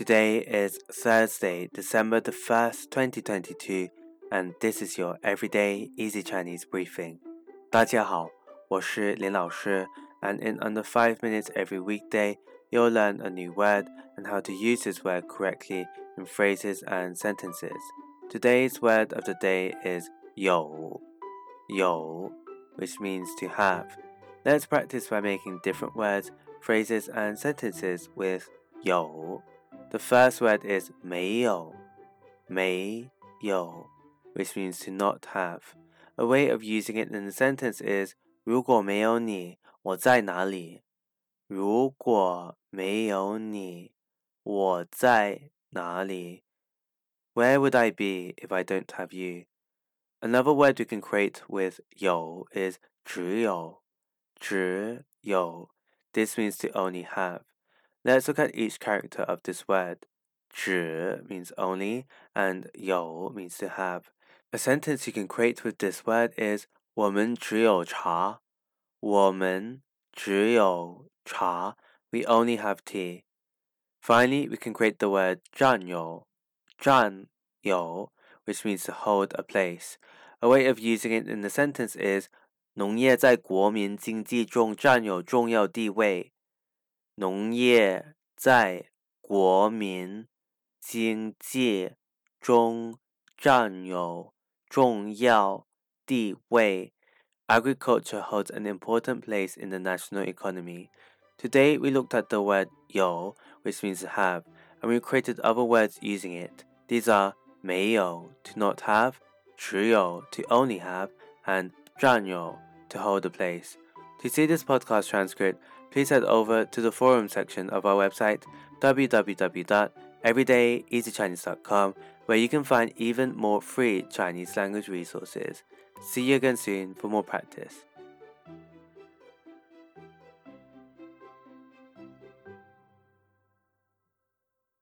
Today is Thursday, December the 1st, 2022, and this is your everyday easy Chinese briefing. 大家好，我是林老师, and in under 5 minutes every weekday, you'll learn a new word and how to use this word correctly in phrases and sentences. Today's word of the day is 有,有, which means to have. Let's practice by making different words, phrases, and sentences with 有. The first word is 没有,没有, which means to not have. A way of using it in a sentence is 如果没有你，我在哪里？如果没有你，我在哪里？Where would I be if I don't have you? Another word we can create with 有 is 只有，只有. This means to only have. Let's look at each character of this word. 只 means only and 有 means to have. A sentence you can create with this word is 我们只有茶。我们只有茶。We only have tea. Finally, we can create the word 占有。占有 which means to hold a place. A way of using it in the sentence is 农业在国民经济中占有重要地位。 农业在国民经济中占有重要地位。Agriculture holds an important place in the national economy. Today we looked at the word 有, which means to have, and we created other words using it. These are 没有 to not have, 只有 to only have, and 占有 to hold a place. To see this podcast transcript, please head over to the forum section of our website www.everydayeasychinese.com where you can find even more free Chinese language resources. See you again soon for more practice.